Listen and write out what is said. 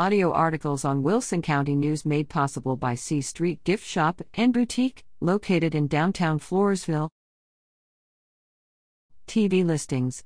audio articles on Wilson County News made possible by C Street Gift Shop and Boutique, located in downtown Floresville. TV listings